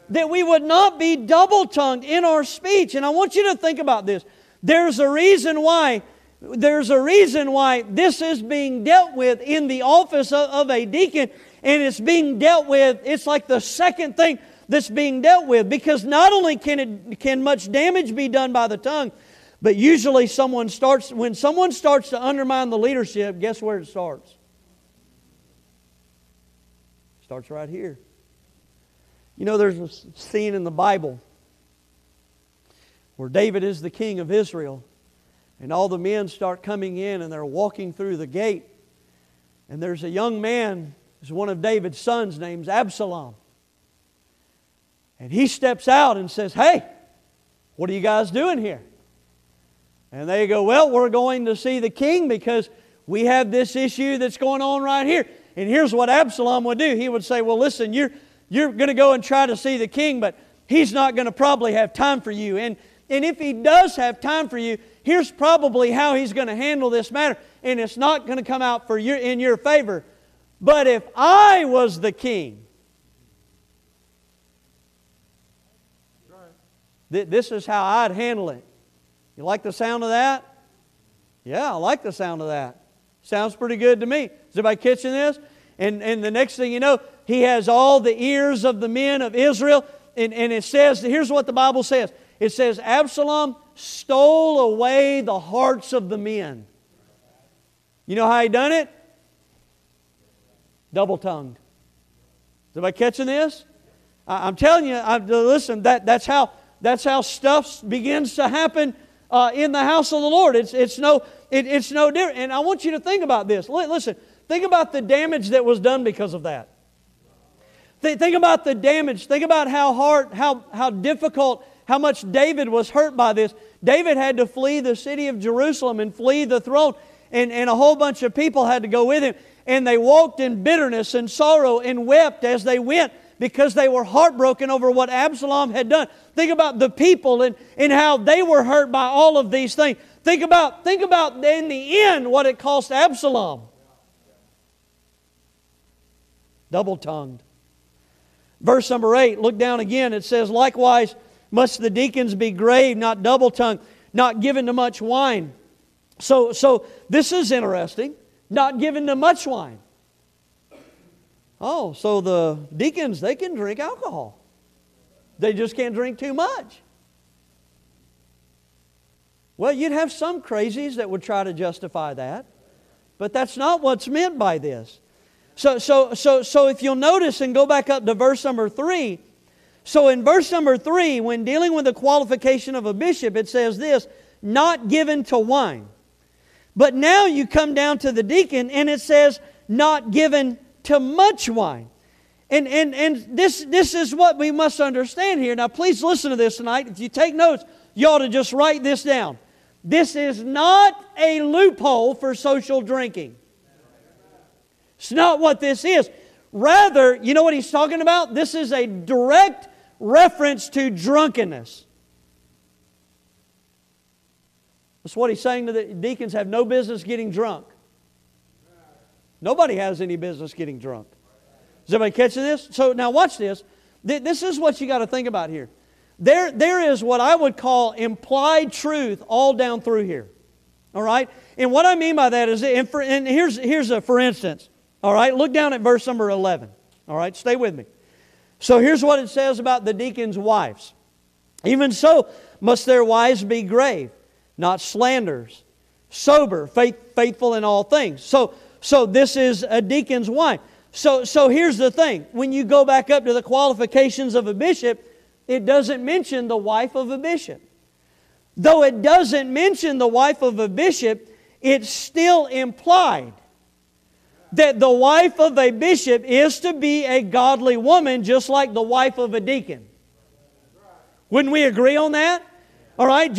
B: That we would not be double tongued in our speech. And I want you to think about this. There's a reason why. There's a reason why this is being dealt with in the office of, of a deacon, and it's being dealt with. It's like the second thing that's being dealt with because not only can it can much damage be done by the tongue, but usually someone starts when someone starts to undermine the leadership, guess where it starts? It Starts right here. You know, there's a scene in the Bible where David is the king of Israel, and all the men start coming in and they're walking through the gate. And there's a young man, who's one of David's sons, named Absalom. And he steps out and says, Hey, what are you guys doing here? And they go, Well, we're going to see the king because we have this issue that's going on right here. And here's what Absalom would do. He would say, Well, listen, you're, you're going to go and try to see the king, but he's not going to probably have time for you. And, and if he does have time for you, here's probably how he's going to handle this matter. And it's not going to come out for your, in your favor. But if I was the king, th- this is how I'd handle it. You like the sound of that? Yeah, I like the sound of that. Sounds pretty good to me. Is anybody catching this? And, and the next thing you know, he has all the ears of the men of Israel. And, and it says, here's what the Bible says it says, Absalom stole away the hearts of the men. You know how he done it? Double tongued. Is anybody catching this? I, am telling you, I, listen, that, that's, how, that's how stuff begins to happen uh, in the house of the Lord. It's, it's, no, it, it's no different. And I want you to think about this. Listen, think about the damage that was done because of that. Think, think about the damage. Think about how hard, how, how difficult, how much David was hurt by this. David had to flee the city of Jerusalem and flee the throne, and, and a whole bunch of people had to go with him. And they walked in bitterness and sorrow and wept as they went because they were heartbroken over what Absalom had done. Think about the people and, and how they were hurt by all of these things. Think about, think about in the end what it cost Absalom. Double tongued. Verse number 8, look down again. It says, Likewise must the deacons be grave, not double tongued, not given to much wine. So, so this is interesting. Not given to much wine. Oh, so the deacons, they can drink alcohol. They just can't drink too much. Well, you'd have some crazies that would try to justify that, but that's not what's meant by this. So, so, so, so if you'll notice and go back up to verse number three, so in verse number three, when dealing with the qualification of a bishop, it says this not given to wine. But now you come down to the deacon and it says not given to much wine. And, and, and this, this is what we must understand here. Now, please listen to this tonight. If you take notes, you ought to just write this down. This is not a loophole for social drinking. It's not what this is. Rather, you know what he's talking about? This is a direct reference to drunkenness. That's what he's saying to the deacons have no business getting drunk. Nobody has any business getting drunk. Is everybody catching this? So now watch this. This is what you got to think about here. There, there is what I would call implied truth all down through here. All right? And what I mean by that is, and, for, and here's, here's a for instance. All right? Look down at verse number 11. All right? Stay with me. So here's what it says about the deacons' wives. Even so, must their wives be grave, not slanders, sober, faith, faithful in all things. So, so this is a deacon's wife. So, so here's the thing. When you go back up to the qualifications of a bishop, it doesn't mention the wife of a bishop. Though it doesn't mention the wife of a bishop, it's still implied that the wife of a bishop is to be a godly woman just like the wife of a deacon. Wouldn't we agree on that? All right,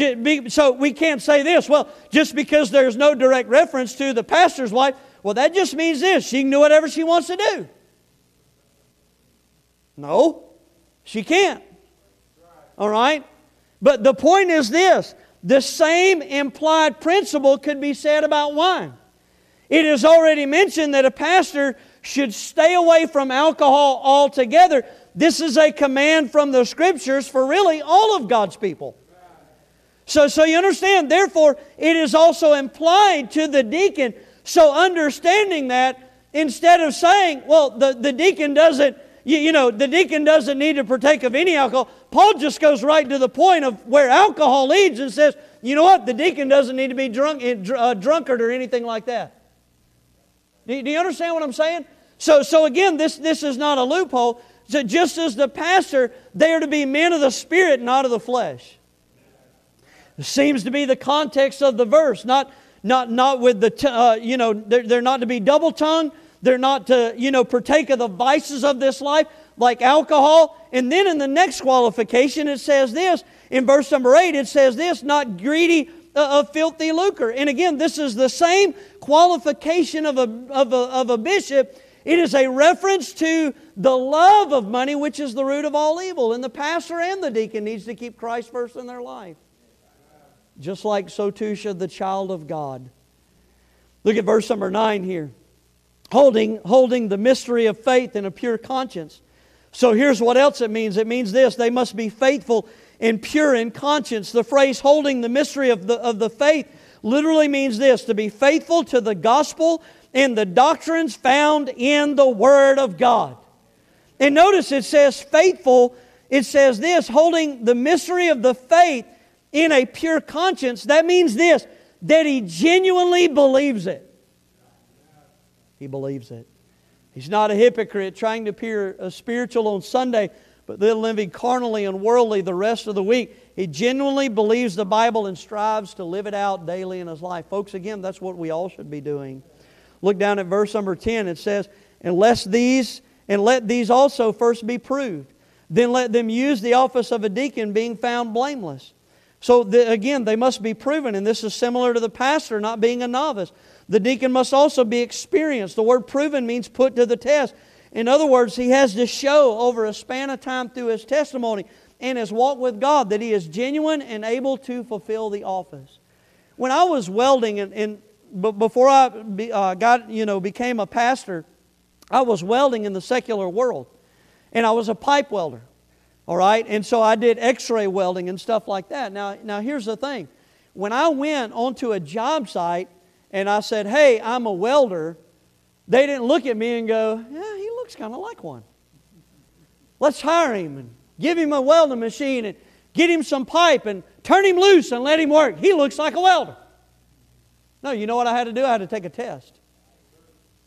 B: so we can't say this. Well, just because there's no direct reference to the pastor's wife, well, that just means this she can do whatever she wants to do. No, she can't. All right? But the point is this the same implied principle could be said about wine. It is already mentioned that a pastor should stay away from alcohol altogether. This is a command from the scriptures for really all of God's people. So, so you understand, therefore, it is also implied to the deacon. So, understanding that, instead of saying, well, the, the deacon doesn't, you, you know, the deacon doesn't need to partake of any alcohol, Paul just goes right to the point of where alcohol leads and says, you know what, the deacon doesn't need to be drunk, uh, drunkard or anything like that. Do, do you understand what I'm saying? So, so again, this, this is not a loophole. So just as the pastor, they are to be men of the spirit, not of the flesh. It seems to be the context of the verse, not, not, not with the, t- uh, you know, they're, they're not to be double tongued. They're not to, you know, partake of the vices of this life like alcohol. And then in the next qualification, it says this. In verse number 8, it says this not greedy of filthy lucre. And again, this is the same qualification of a, of a, of a bishop. It is a reference to the love of money, which is the root of all evil. And the pastor and the deacon needs to keep Christ first in their life. Just like so too should the child of God. Look at verse number 9 here holding, holding the mystery of faith in a pure conscience. So here's what else it means it means this they must be faithful and pure in conscience. The phrase holding the mystery of the, of the faith literally means this to be faithful to the gospel and the doctrines found in the Word of God. And notice it says faithful, it says this holding the mystery of the faith in a pure conscience. That means this that he genuinely believes it. He believes it. He's not a hypocrite trying to appear uh, spiritual on Sunday, but then living carnally and worldly the rest of the week. He genuinely believes the Bible and strives to live it out daily in his life. Folks, again, that's what we all should be doing. Look down at verse number 10. It says, Unless these, and let these also first be proved, then let them use the office of a deacon, being found blameless. So, the, again, they must be proven, and this is similar to the pastor not being a novice. The deacon must also be experienced. The word proven means put to the test. In other words, he has to show over a span of time through his testimony and his walk with God that he is genuine and able to fulfill the office. When I was welding, and, and before I be, uh, got, you know, became a pastor, I was welding in the secular world. And I was a pipe welder. All right? And so I did x ray welding and stuff like that. Now, now, here's the thing when I went onto a job site, and I said, Hey, I'm a welder, they didn't look at me and go, Yeah, he looks kind of like one. Let's hire him and give him a welding machine and get him some pipe and turn him loose and let him work. He looks like a welder. No, you know what I had to do? I had to take a test.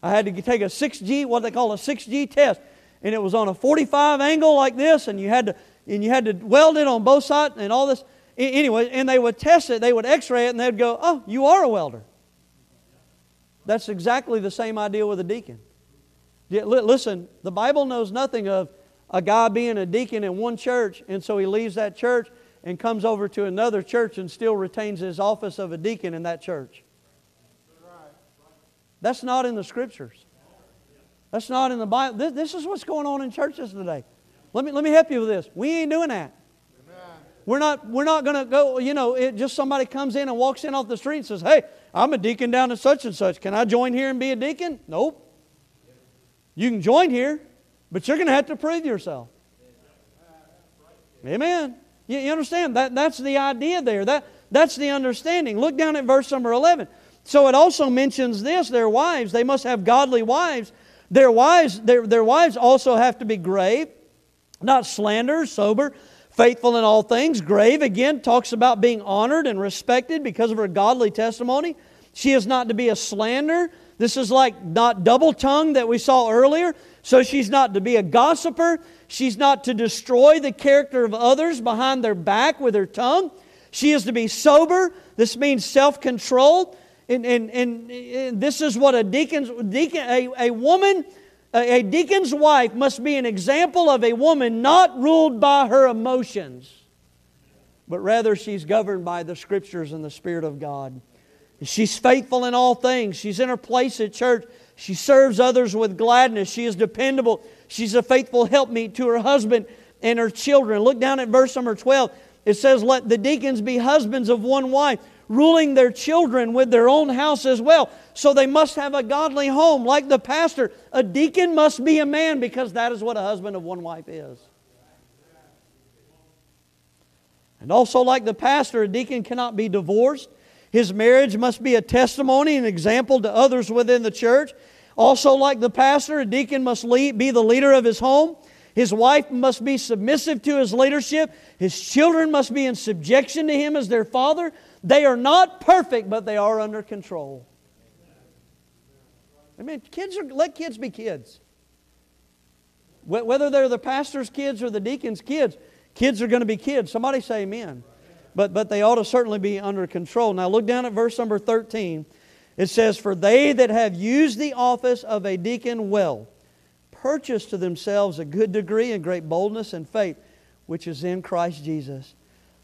B: I had to take a 6G, what they call a 6G test. And it was on a 45 angle like this, and you had to, and you had to weld it on both sides and all this. Anyway, and they would test it, they would x ray it, and they'd go, Oh, you are a welder. That's exactly the same idea with a deacon. Listen, the Bible knows nothing of a guy being a deacon in one church, and so he leaves that church and comes over to another church and still retains his office of a deacon in that church. That's not in the scriptures. That's not in the Bible. This, this is what's going on in churches today. Let me, let me help you with this. We ain't doing that. We're not, we're not going to go, you know, it, just somebody comes in and walks in off the street and says, hey, I'm a deacon down at such and such. Can I join here and be a deacon? Nope. You can join here, but you're going to have to prove yourself. Amen. You, you understand? That, that's the idea there. That, that's the understanding. Look down at verse number 11. So it also mentions this their wives, they must have godly wives. Their wives, their, their wives also have to be grave, not slander, sober, faithful in all things. Grave, again, talks about being honored and respected because of her godly testimony. She is not to be a slander. This is like not double tongued that we saw earlier. So she's not to be a gossiper. She's not to destroy the character of others behind their back with her tongue. She is to be sober. This means self control. And, and, and, and, this is what a deacon's, deacon, a, a woman, a, a deacon's wife must be an example of a woman not ruled by her emotions, but rather she's governed by the scriptures and the Spirit of God. She's faithful in all things. She's in her place at church. She serves others with gladness. She is dependable. She's a faithful helpmeet to her husband and her children. Look down at verse number 12. It says, Let the deacons be husbands of one wife, ruling their children with their own house as well. So they must have a godly home. Like the pastor, a deacon must be a man because that is what a husband of one wife is. And also, like the pastor, a deacon cannot be divorced. His marriage must be a testimony and example to others within the church. Also, like the pastor, a deacon must lead, be the leader of his home. His wife must be submissive to his leadership. His children must be in subjection to him as their father. They are not perfect, but they are under control. I mean, kids are, let kids be kids. Whether they're the pastor's kids or the deacon's kids, kids are going to be kids. Somebody say amen. But, but they ought to certainly be under control. Now, look down at verse number 13. It says, For they that have used the office of a deacon well, purchase to themselves a good degree and great boldness and faith, which is in Christ Jesus.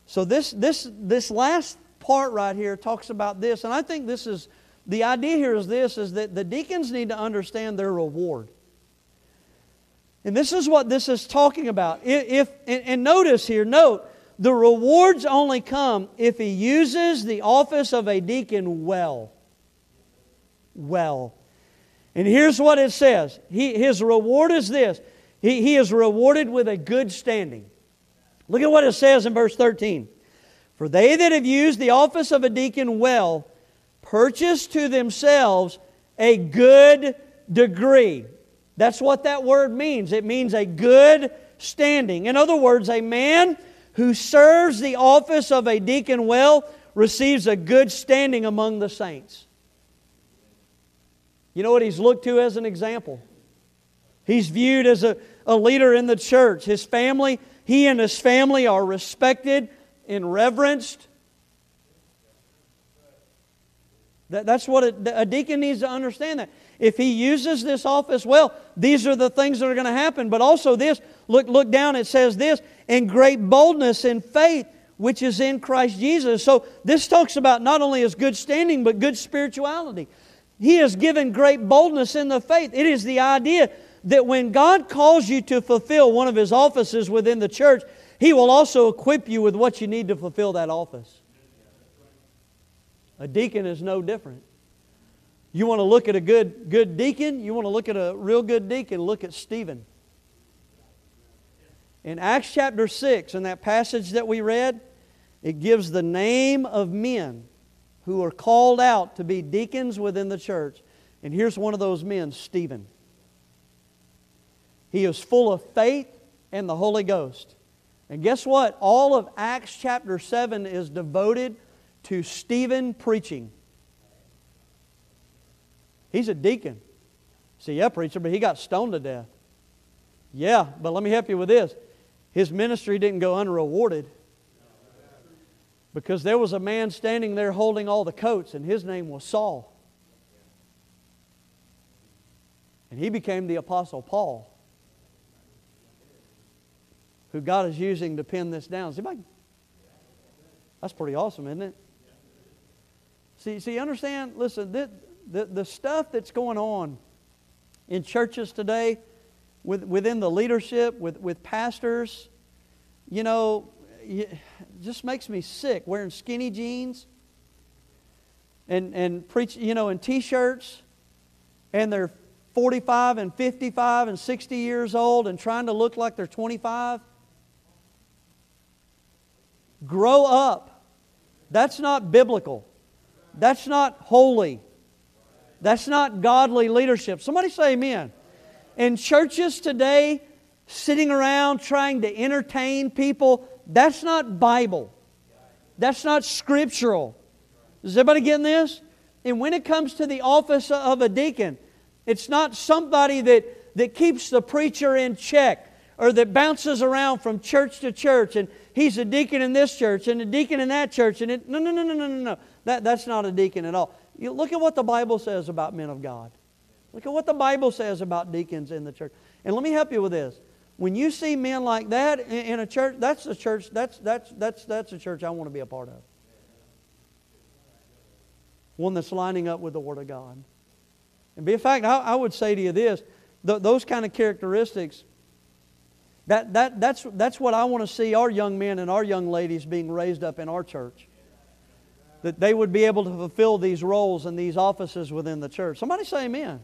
B: So this, this, this last part right here talks about this, and I think this is the idea here is this is that the deacons need to understand their reward. And this is what this is talking about. If, and, and notice here, note, the rewards only come if he uses the office of a deacon well. Well. And here's what it says he, His reward is this he, he is rewarded with a good standing. Look at what it says in verse 13. For they that have used the office of a deacon well purchase to themselves a good degree. That's what that word means. It means a good standing. In other words, a man who serves the office of a deacon well receives a good standing among the saints. You know what he's looked to as an example? He's viewed as a, a leader in the church. His family, he and his family are respected and reverenced. That, that's what a, a deacon needs to understand that. If he uses this office well, these are the things that are going to happen. But also this, look, look down, it says this, in great boldness and faith which is in Christ Jesus. So this talks about not only his good standing, but good spirituality. He has given great boldness in the faith. It is the idea that when God calls you to fulfill one of His offices within the church, He will also equip you with what you need to fulfill that office. A deacon is no different. You want to look at a good, good deacon? You want to look at a real good deacon? Look at Stephen. In Acts chapter 6, in that passage that we read, it gives the name of men who are called out to be deacons within the church. And here's one of those men, Stephen. He is full of faith and the Holy Ghost. And guess what? All of Acts chapter 7 is devoted to Stephen preaching. He's a deacon. See, yeah, preacher, but he got stoned to death. Yeah, but let me help you with this. His ministry didn't go unrewarded because there was a man standing there holding all the coats, and his name was Saul. And he became the Apostle Paul, who God is using to pin this down. See, that's pretty awesome, isn't it? See, see, understand? Listen, the, the, the stuff that's going on in churches today, with, within the leadership, with, with pastors, you know, just makes me sick wearing skinny jeans and, and preach, you know, in t-shirts and they're 45 and 55 and 60 years old and trying to look like they're 25. Grow up. That's not biblical. That's not holy. That's not godly leadership. Somebody say amen. In churches today, sitting around trying to entertain people. That's not Bible. That's not scriptural. Is everybody getting this? And when it comes to the office of a deacon, it's not somebody that, that keeps the preacher in check or that bounces around from church to church and he's a deacon in this church and a deacon in that church. And it, no, no, no, no, no, no, no. That, that's not a deacon at all. You look at what the Bible says about men of God. Look at what the Bible says about deacons in the church. And let me help you with this. When you see men like that in, in a church, that's the church, that's, that's, that's, that's a church I want to be a part of. One that's lining up with the Word of God. And be a fact, I, I would say to you this th- those kind of characteristics, that, that, that's, that's what I want to see our young men and our young ladies being raised up in our church. That they would be able to fulfill these roles and these offices within the church. Somebody say amen.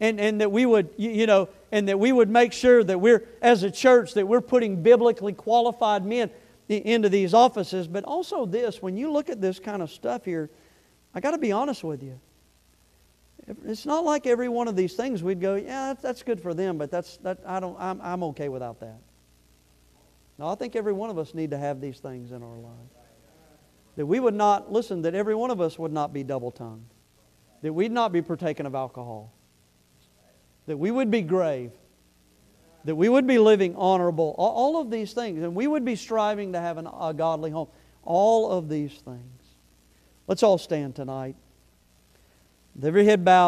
B: And, and that we would, you, know, and that we would make sure that we're, as a church, that we're putting biblically qualified men into these offices. But also this, when you look at this kind of stuff here, I got to be honest with you. It's not like every one of these things we'd go, yeah, that's, that's good for them, but that's, that, I don't, I'm, I'm okay without that. No, I think every one of us need to have these things in our lives. That we would not, listen, that every one of us would not be double tongued. That we'd not be partaking of alcohol. That we would be grave. That we would be living honorable. All, all of these things. And we would be striving to have an, a godly home. All of these things. Let's all stand tonight. With every head bowed.